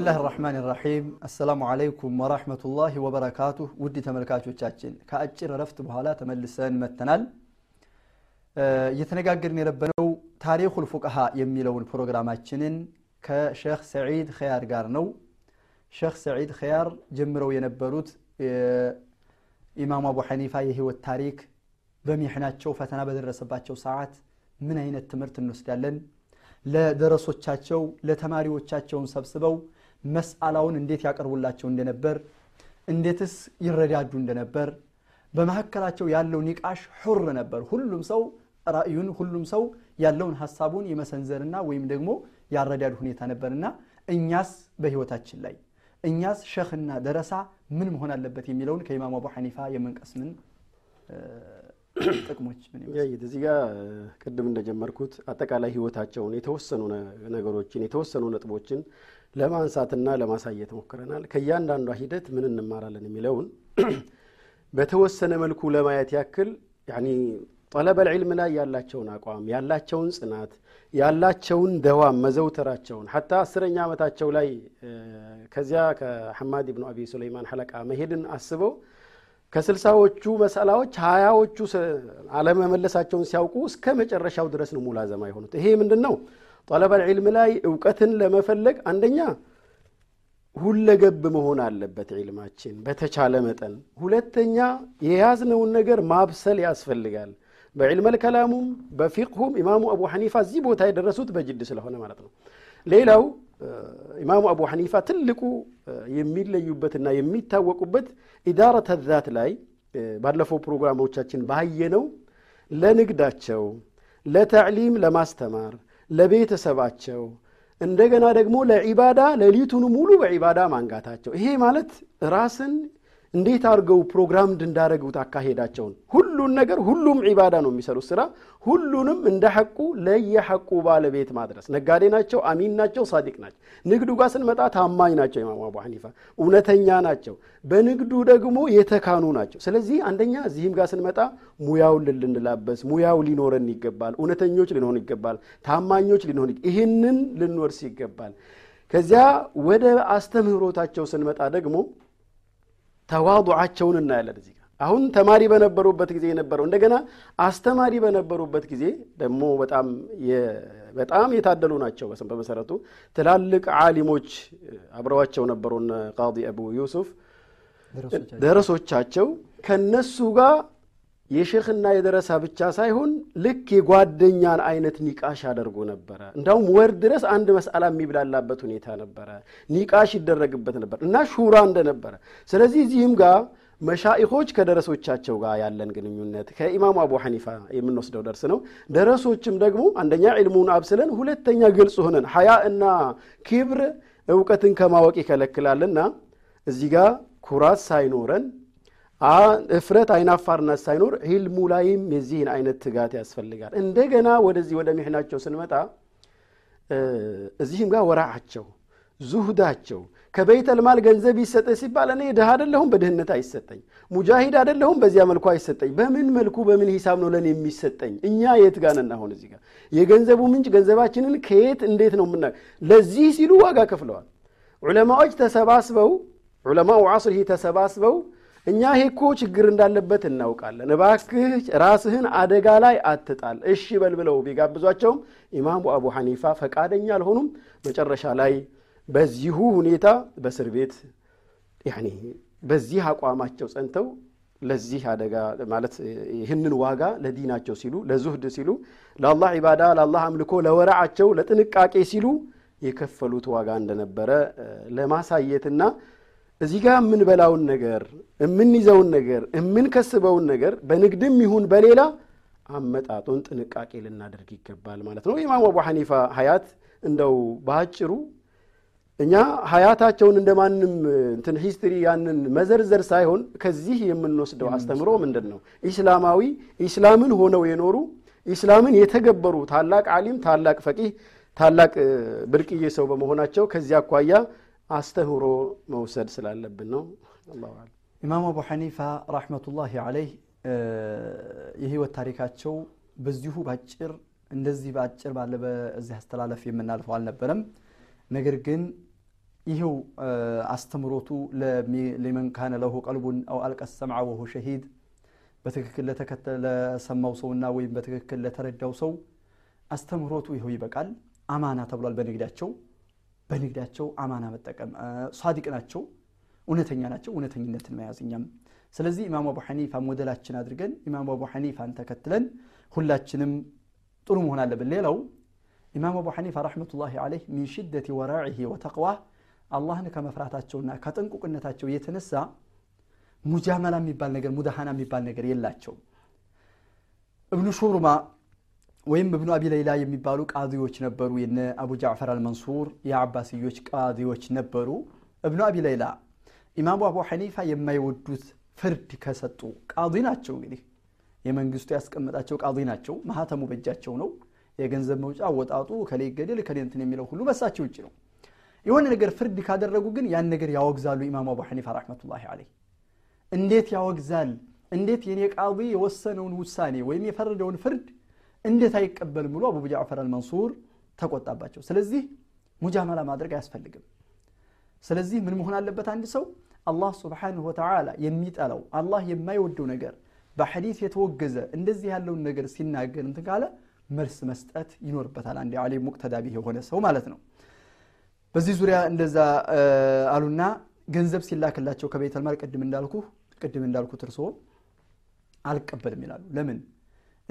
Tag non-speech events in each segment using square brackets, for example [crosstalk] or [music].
ብስሚላህ ራሕማን ራሒም አሰላሙ አለይኩም ወራህመቱላሂ ወበረካቱህ ውድ ተመልካቾቻችን ከአጭር እረፍት በኋላ ተመልሰን መተናል እየተነጋገርን የነበረው ታሪኩል ፉቀሃ የሚለውን ፕሮግራማችንን ከሼክ ሰዒድ ኸያር ጋር ነው ሼክ ሰዒድ ኸያር ጀምረው የነበሩት ኢማሙ አቡ ሐኒፋ የህይወት ታሪክ በሚሕናቸው ፈተና በደረሰባቸው ሰዓት ምን አይነት ትምህርት እንወስዳለን ለደረሶቻቸው ለተማሪዎቻቸውን ሰብስበው መስአላውን እንዴት ያቀርቡላቸው እንደነበር እንዴትስ ይረዳዱ እንደነበር በመካከላቸው ያለው ኒቃሽ ሑር ነበር። ሁሉም ሰው ራእዩን ሁሉም ሰው ያለውን ሀሳቡን የመሰንዘርና ወይም ደግሞ ያረዳድ ሁኔታ ነበርና እኛስ በህይወታችን ላይ እኛስ ሸህና ደረሳ ምን መሆን አለበት የሚለውን ከኢማሙ አቡ ሐኒፋ [coughs] ጥቅሞች ምን ያይት እዚህ ጋር ቅድም እንደጀመርኩት አጠቃላይ ህይወታቸውን የተወሰኑ ነገሮችን የተወሰኑ ነጥቦችን ለማንሳትና ለማሳየት ሞክረናል። ከእያንዳንዷ ሂደት ምን እንማራለን የሚለውን [clears throat] በተወሰነ መልኩ ለማየት ያክል ያኒ ጠለበል ዒልም ላይ ያላቸውን አቋም ያላቸውን ጽናት ያላቸውን ደዋም መዘውተራቸውን ሐታ አስረኛ ዓመታቸው ላይ ከዚያ ከሐማድ ብኑ አቢ ሱለይማን ሐለቃ መሄድን አስበው ከስልሳዎቹ መሰላዎች ሀያዎቹ አለመመለሳቸውን ሲያውቁ እስከ መጨረሻው ድረስ ነው ሙላዘማ የሆኑት። ይሄ ምንድን ነው? ጠለበል ዒልም ላይ እውቀትን ለመፈለግ አንደኛ ሁለገብ መሆን አለበት ዒልማችን በተቻለ መጠን። ሁለተኛ የያዝነውን ነገር ማብሰል ያስፈልጋል። በዒልመል ከላሙም በፊቅሁም ኢማሙ አቡ ሐኒፋ እዚህ ቦታ የደረሱት በጅድ ስለሆነ ማለት ነው። ሌላው ኢማሙ አቡ ሐኒፋ ትልቁ የሚለዩበትና የሚታወቁበት ኢዳረተ ዛት ላይ ባለፈው ፕሮግራሞቻችን ባየነው ለንግዳቸው፣ ለተዕሊም ለማስተማር፣ ለቤተሰባቸው እንደገና ደግሞ ለዒባዳ ሌሊቱን ሙሉ በዒባዳ ማንጋታቸው። ይሄ ማለት ራስን እንዴት አድርገው ፕሮግራምድ እንዳደረጉት አካሄዳቸውን። ሁሉን ነገር ሁሉም ዒባዳ ነው የሚሰሩት ስራ። ሁሉንም እንደ ሐቁ ለየሐቁ ባለቤት ማድረስ። ነጋዴ ናቸው አሚን ናቸው ሳዲቅ ናቸው። ንግዱ ጋር ስንመጣ ታማኝ ናቸው ኢማሙ አቡ ሐኒፋ። እውነተኛ ናቸው። በንግዱ ደግሞ የተካኑ ናቸው። ስለዚህ አንደኛ እዚህም ጋር ስንመጣ ሙያውን ልንላበስ ሙያው ሊኖረን ይገባል። እውነተኞች ልንሆን ይገባል። ታማኞች ልንሆን ይህንን ልንወርስ ይገባል። ከዚያ ወደ አስተምህሮታቸው ስንመጣ ደግሞ ተዋضዓቸውን እናያለን እዚህ ጋር። አሁን ተማሪ በነበሩበት ጊዜ የነበረው እንደገና አስተማሪ በነበሩበት ጊዜ ደግሞ በጣም በጣም የታደሉ ናቸው። በመሰረቱ ትላልቅ ዓሊሞች አብረዋቸው ነበሩን ቃዲ አቡ ዩሱፍ ደረሶቻቸው። ከነሱ ጋር የሼክና የደረሳ ብቻ ሳይሆን ልክ የጓደኛን አይነት ኒቃሽ ያደርጉ ነበረ። እንዳውም ወር ድረስ አንድ መስአላ የሚብላላበት ሁኔታ ነበረ። ኒቃሽ ይደረግበት ነበር እና ሹራ እንደነበረ። ስለዚህ እዚህም ጋር መሻኢኾች ከደረሶቻቸው ጋር ያለን ግንኙነት ከኢማሙ አቡ ሐኒፋ የምንወስደው ደርስ ነው። ደረሶችም ደግሞ አንደኛ ዕልሙን አብስለን ሁለተኛ ግልጽ ሆነን ሀያ እና ኪብር እውቀትን ከማወቅ ይከለክላልና እዚህ ጋር ኩራት ሳይኖረን እፍረት አይናፋርነት ሳይኖር ሂልሙ ላይም የዚህን አይነት ትጋት ያስፈልጋል። እንደገና ወደዚህ ወደ ሚሕናቸው ስንመጣ እዚህም ጋር ወራዓቸው ዙሁዳቸው ከበይተልማል ገንዘብ ይሰጠ ሲባል እኔ ድሃ አደለሁም በድህነት አይሰጠኝ ሙጃሂድ አደለሁም በዚያ መልኩ አይሰጠኝ በምን መልኩ በምን ሂሳብ ነው ለን የሚሰጠኝ? እኛ የት ጋነን አሁን እዚህ ጋር? የገንዘቡ ምንጭ ገንዘባችንን ከየት እንዴት ነው ምና ለዚህ ሲሉ ዋጋ ከፍለዋል። ዑለማዎች ተሰባስበው ዑለማው ዓስር ተሰባስበው እኛ ይሄ እኮ ችግር እንዳለበት እናውቃለን። እባክህ ራስህን አደጋ ላይ አትጣል። እሺ በል ብለው ቢጋብዟቸውም ኢማሙ አቡ ሐኒፋ ፈቃደኛ አልሆኑም። መጨረሻ ላይ በዚሁ ሁኔታ በእስር ቤት በዚህ አቋማቸው ጸንተው ለዚህ አደጋ ማለት ይህንን ዋጋ ለዲናቸው ሲሉ ለዙህድ ሲሉ ለአላህ ዒባዳ ለአላህ አምልኮ ለወረዓቸው ለጥንቃቄ ሲሉ የከፈሉት ዋጋ እንደነበረ ለማሳየትና እዚህ ጋር የምንበላውን ነገር የምንይዘውን ነገር የምንከስበውን ነገር በንግድም ይሁን በሌላ አመጣጡን ጥንቃቄ ልናደርግ ይገባል ማለት ነው። ኢማሙ አቡ ሐኒፋ ሀያት እንደው በአጭሩ እኛ ሀያታቸውን እንደ ማንም እንትን history ያንን መዘርዘር ሳይሆን ከዚህ የምንወስደው አስተምሮ ምንድን ነው ኢስላማዊ ኢስላምን ሆነው የኖሩ ኢስላምን የተገበሩ ታላቅ ዓሊም ታላቅ ፈቂህ ታላቅ ብርቅዬ ሰው በመሆናቸው ከዚህ አኳያ አስተምህሮ መውሰድ ስላለብን ነው አላሁ ኢማሙ አቡ ሐኒፋ رحمة الله عليه የህይወት ታሪካቸው በዚሁ ባጭር እንደዚህ በአጭር ባለ በዚህ አስተላለፍ የምናልፈው አልነበረም ነገር ግን ይህው አስተምሮቱ ሊመን ካነ ለሁ ቀልቡን አው አልቀ ሰምዐ ወሁ ሸሂድ በትክክል ለሰማው ሰውና ወይም በትክክል ለተረዳው ሰው አስተምህሮቱ ይኸው ይበቃል። አማና ተብሏል። በንግዳቸው በንግዳቸው አማና መጠቀም ሳዲቅ ናቸው፣ እውነተኛ ናቸው። እውነተኝነትን መያዝ እኛም ስለዚህ ኢማሙ አቡ ሐኒፋ ሞዴላችን አድርገን ኢማሙ አቡ ሐኒፋን ተከትለን ሁላችንም ጥሩ መሆን አለብን። ሌላው ኢማሙ አቡ ሐኒፋ ረሕመቱላሂ ዓለይህ ሚን ሽደቲ ወራዒሂ ወተቅዋህ አላህን ከመፍራታቸውና ከጥንቁቅነታቸው የተነሳ ሙጃመላ የሚባል ነገር ሙዳሃና የሚባል ነገር የላቸው። እብኑ ሹሩማ ወይም እብኑ አቢ ለይላ የሚባሉ ቃዲዎች ነበሩ። የነ አቡ ጃዕፈር አልመንሱር የአባስዮች ቃዲዎች ነበሩ። እብኑ አቢ ለይላ ኢማሙ አቡ ሐኒፋ የማይወዱት ፍርድ ከሰጡ ቃዲ ናቸው። እንግዲህ የመንግስቱ ያስቀመጣቸው ቃዲ ናቸው። ማህተሙ በእጃቸው ነው። የገንዘብ መውጫ አወጣጡ ከላይ ገደል ከላይ እንትን የሚለው ሁሉ በሳቸው እጅ ነው። የሆነ ነገር ፍርድ ካደረጉ ግን ያን ነገር ያወግዛሉ። ኢማሙ አቡ ሐኒፋ ረሕመቱላሂ ዓለይህ እንዴት ያወግዛል? እንዴት የኔ ቃዲ የወሰነውን ውሳኔ ወይም የፈረደውን ፍርድ እንዴት አይቀበልም ብሎ አቡ ጃዕፈር አልመንሱር ተቆጣባቸው። ስለዚህ ሙጃመላ ማድረግ አያስፈልግም። ስለዚህ ምን መሆን አለበት? አንድ ሰው አላህ ስብሓንሁ ወተዓላ የሚጠላው አላህ የማይወደው ነገር በሐዲስ የተወገዘ እንደዚህ ያለውን ነገር ሲናገር እንትን ካለ መልስ መስጠት ይኖርበታል። አንድ ዓሊም ሙቅተዳ ቢህ የሆነ ሰው ማለት ነው። በዚህ ዙሪያ እንደዛ አሉና ገንዘብ ሲላክላቸው ከቤተል ማል ቅድም እንዳልኩ ቅድም እንዳልኩት እርስዎ አልቀበልም ይላሉ። ለምን?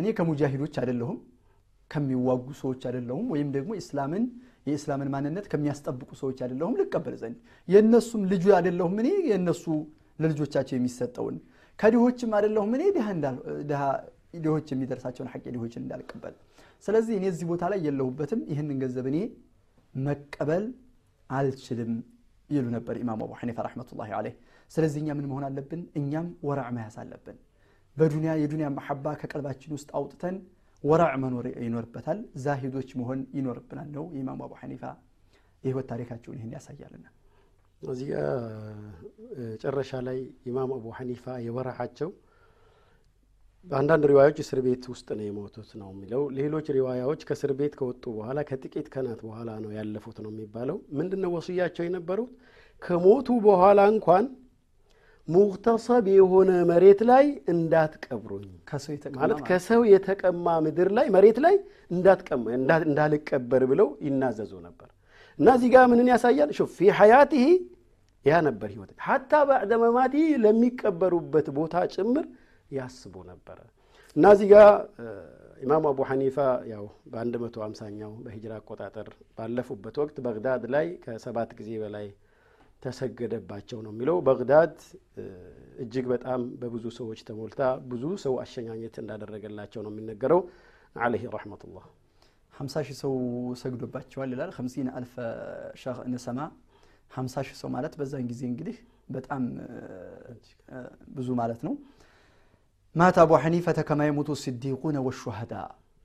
እኔ ከሙጃሂዶች አይደለሁም ከሚዋጉ ሰዎች አይደለሁም፣ ወይም ደግሞ ኢስላምን የኢስላምን ማንነት ከሚያስጠብቁ ሰዎች አይደለሁም ልቀበል ዘንድ የእነሱም ልጁ አይደለሁም እኔ የእነሱ ለልጆቻቸው የሚሰጠውን ከድሆችም አይደለሁም እኔ ድሆች የሚደርሳቸውን ሐቅ ድሆችን እንዳልቀበል። ስለዚህ እኔ እዚህ ቦታ ላይ የለሁበትም፣ ይህንን ገንዘብ እኔ መቀበል አልችልም ይሉ ነበር ኢማሙ አቡ ሐኒፋ ረሕመቱላሂ ዓለይህ። ስለዚህ እኛ ምን መሆን አለብን? እኛም ወራዕ መያዝ አለብን። በዱንያ የዱንያ መሐባ ከቀልባችን ውስጥ አውጥተን ወራዕ መኖር ይኖርበታል። ዛሂዶች መሆን ይኖርብናል ነው የኢማሙ አቡ ሐኒፋ የህይወት ታሪካቸውን ይህን ያሳያልና እዚህ ጨረሻ ላይ ኢማም አቡ ሐኒፋ የወረሓቸው በአንዳንድ ሪዋዮች እስር ቤት ውስጥ ነው የሞቱት ነው የሚለው። ሌሎች ሪዋያዎች ከእስር ቤት ከወጡ በኋላ ከጥቂት ቀናት በኋላ ነው ያለፉት ነው የሚባለው። ምንድን ነው ወስያቸው የነበሩት? ከሞቱ በኋላ እንኳን ሙክተሰብ የሆነ መሬት ላይ እንዳትቀብሩኝ ማለት ከሰው የተቀማ ምድር ላይ መሬት ላይ እንዳልቀበር ብለው ይናዘዙ ነበር። እና እዚህ ጋር ምንን ያሳያል? ሹፍ ፊ ሐያትህ ያ ነበር ህይወት ሐታ ባዕደ መማቲ ለሚቀበሩበት ቦታ ጭምር ያስቡ ነበረ። እና እዚህ ጋር ኢማሙ አቡ ሐኒፋ ያው በአንድ መቶ ሃምሳኛው በሂጅራ አቆጣጠር ባለፉበት ወቅት በግዳድ ላይ ከሰባት ጊዜ በላይ ተሰገደባቸው ነው የሚለው። በግዳድ እጅግ በጣም በብዙ ሰዎች ተሞልታ ብዙ ሰው አሸኛኘት እንዳደረገላቸው ነው የሚነገረው። አለይህ ረሕመቱላህ ሀምሳ ሺህ ሰው ሰግዶባቸዋል ይላል። ሀምሲን አልፈ ሸህ እንሰማ ሀምሳ ሺህ ሰው ማለት በዛን ጊዜ እንግዲህ በጣም ብዙ ማለት ነው። ማት አቡ ሐኒፈተ ከማ የሞቱ ስዲቁነ ወሹሃዳ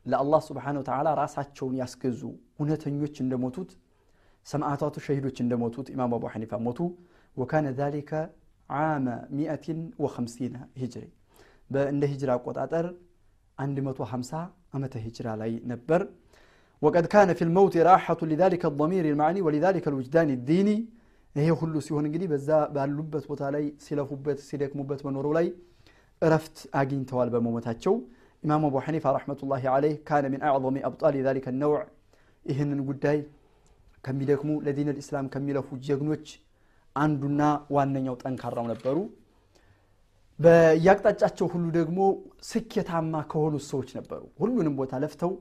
ለአላህ ስብሓነ ወተዓላ ራሳቸውን ያስገዙ እውነተኞች እንደሞቱት ሰማዕታቱ ሸሂዶች እንደሞቱት ኢማሙ አቡ ሐኒፋ ሞቱ። وكان ذلك عام مئة وخمسين هجري እንደ ሂጅራ አቆጣጠር 150 ዓመተ ሂጅራ ላይ ነበር። وقد كان في الموت راحة لذلك الضمير المعني ولذلك الوجدان الديني ይሄ ሁሉ ሲሆን እንግዲህ በዛ ባሉበት ቦታ ላይ ሲለፉበት ሲደክሙበት መኖሩ ላይ እረፍት አግኝተዋል በመሞታቸው። ኢማሙ አቡ ሐኒፋ ረሕመቱላሂ ዓለይህ ካነ ሚን አዕظሚ አብጣል ዛሊከ ነውዕ ይህንን ጉዳይ ከሚደክሙ ለዲን ልእስላም ከሚለፉ ጀግኖች አንዱና ዋነኛው ጠንካራው ነበሩ። በየአቅጣጫቸው ሁሉ ደግሞ ስኬታማ ከሆኑት ሰዎች ነበሩ። ሁሉንም ቦታ ለፍተው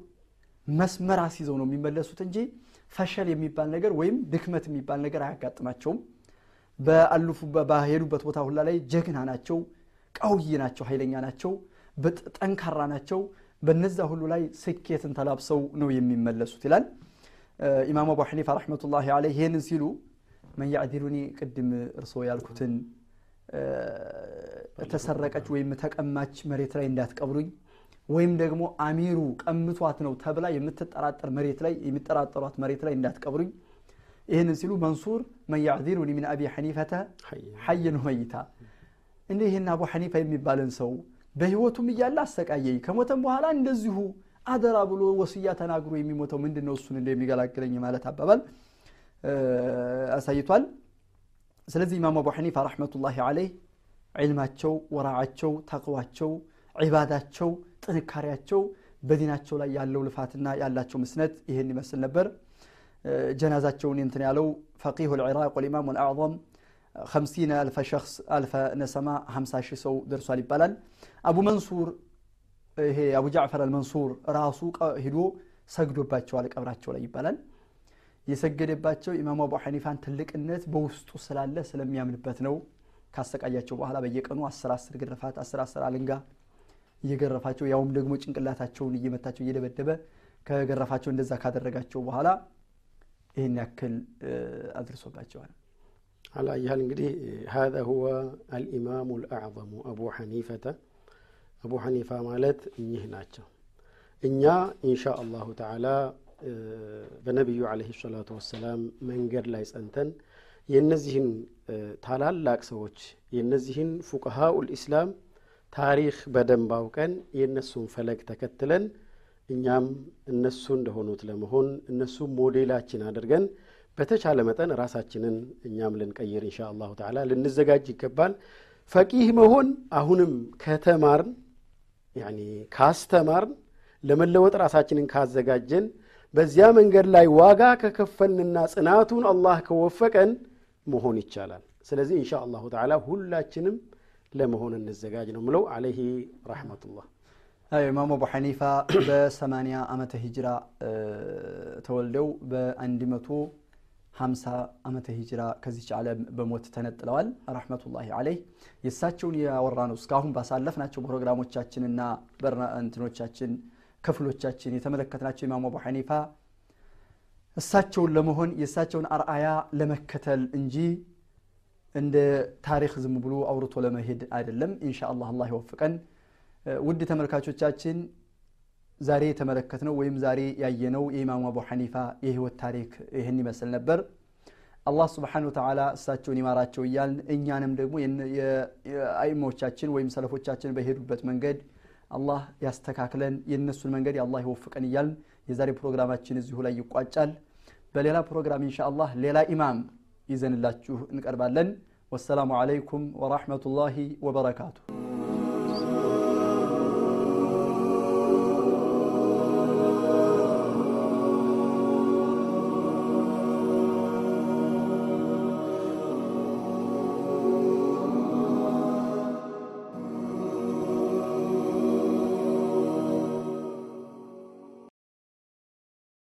መስመር አስይዘው ነው የሚመለሱት እንጂ ፈሸል የሚባል ነገር ወይም ድክመት የሚባል ነገር አያጋጥማቸውም። በአሉፉ በሄዱበት ቦታ ሁላ ላይ ጀግና ናቸው፣ ቀውይ ናቸው፣ ኃይለኛ ናቸው፣ ጠንካራ ናቸው። በነዛ ሁሉ ላይ ስኬትን ተላብሰው ነው የሚመለሱት ይላል ኢማሙ አቡ ሐኒፋ ረሕመቱላሂ ዓለይህ። ይህንን ሲሉ መን ያዕዲሉኒ ቅድም እርስዎ ያልኩትን ተሰረቀች ወይም ተቀማች መሬት ላይ እንዳትቀብሩኝ ወይም ደግሞ አሚሩ ቀምቷት ነው ተብላ የምትጠራጠር መሬት ላይ የሚጠራጠሯት መሬት ላይ እንዳትቀብሩኝ። ይህንን ሲሉ መንሱር መን ያዕዲሉኒ ሚን አቢ ሐኒፈተ ሐየን መይታ እንዲህ ይህን አቡ ሐኒፋ የሚባልን ሰው በህይወቱም እያለ አሰቃየኝ፣ ከሞተም በኋላ እንደዚሁ አደራ ብሎ ወስያ ተናግሮ የሚሞተው ምንድን ነው እሱን እንደሚገላግለኝ ማለት አባባል አሳይቷል። ስለዚህ ኢማሙ አቡ ሐኒፋ ረሕመቱላሂ አለይህ ዒልማቸው ወራዓቸው ተቅዋቸው ዒባዳቸው ጥንካሬያቸው በዲናቸው ላይ ያለው ልፋትና ያላቸው ምስነት ይህን ይመስል ነበር። ጀናዛቸውን እንትን ያለው ፈቂሁ ልዕራቅ ወልኢማሙ ልአዕظም ከምሲነ አልፈ ሸክስ አልፈ ነሰማ ሀምሳ ሺህ ሰው ደርሷል ይባላል። አቡ መንሱር ይሄ አቡ ጃዕፈር አልመንሱር ራሱ ሂዶ ሰግዶባቸዋል ቀብራቸው ላይ ይባላል የሰገደባቸው ኢማሙ አቡ ሐኒፋን ትልቅነት በውስጡ ስላለ ስለሚያምንበት ነው ካሰቃያቸው በኋላ በየቀኑ አስር አስር ግርፋት አስር አስር አልንጋ እየገረፋቸው ያውም ደግሞ ጭንቅላታቸውን እየመታቸው እየደበደበ ከገረፋቸው እንደዛ ካደረጋቸው በኋላ ይህን ያክል አድርሶባቸዋል على أيها እንግዲህ هذا هو الإمام الأعظم أبو حنيفة አቡ ሐኒፋ ማለት እኚህ ናቸው እኛ ኢንሻ አላሁ ተዓላ በነቢዩ አለህ ሰላቱ ወሰላም መንገድ ላይ ጸንተን የነዚህን ታላላቅ ሰዎች የነዚህን ፉቅሃኡል ኢስላም ታሪክ በደንብ አውቀን የእነሱን ፈለግ ተከትለን እኛም እነሱ እንደሆኑት ለመሆን እነሱ ሞዴላችን አድርገን በተቻለ መጠን ራሳችንን እኛም ልንቀይር እንሻ አላሁ ተዓላ ልንዘጋጅ ይገባል። ፈቂህ መሆን አሁንም ከተማርን ያኒ ካስተማርን ለመለወጥ ራሳችንን ካዘጋጀን በዚያ መንገድ ላይ ዋጋ ከከፈልንና ጽናቱን አላህ ከወፈቀን መሆን ይቻላል። ስለዚህ እንሻ አላሁ ተዓላ ሁላችንም ለመሆን እንዘጋጅ ነው ምለው አለይህ ረሕመቱላህ። ኢማሙ አቡ ሐኒፋ በሰማንያ ዓመተ ሂጅራ ተወልደው በአንድ መቶ ሀምሳ ዓመተ ሂጅራ ከዚች ዓለም በሞት ተነጥለዋል። ረሕመቱላሂ አለይህ የእሳቸውን ያወራ ነው እስካሁን ባሳለፍናቸው ፕሮግራሞቻችንና እንትኖቻችን ክፍሎቻችን የተመለከትናቸው ኢማሙ አቡ ሐኒፋ እሳቸውን ለመሆን የእሳቸውን አርአያ ለመከተል እንጂ እንደ ታሪክ ዝም ብሎ አውርቶ ለመሄድ አይደለም። ኢንሻ አላህ አላህ ይወፍቀን። ውድ ተመልካቾቻችን ዛሬ የተመለከትነው ወይም ዛሬ ያየነው የኢማሙ አቡ ሐኒፋ የህይወት ታሪክ ይህን ይመስል ነበር። አላህ ስብሓን ወተዓላ እሳቸውን ይማራቸው እያልን እኛንም ደግሞ የአይሞቻችን ወይም ሰለፎቻችን በሄዱበት መንገድ አላህ ያስተካክለን የእነሱን መንገድ የአላህ ይወፍቀን እያልን የዛሬ ፕሮግራማችን እዚሁ ላይ ይቋጫል። በሌላ ፕሮግራም ኢንሻ አላህ ሌላ ኢማም ይዘንላችሁ እንቀርባለን። ወሰላሙ አለይኩም ወራህመቱላሂ ወበረካቱ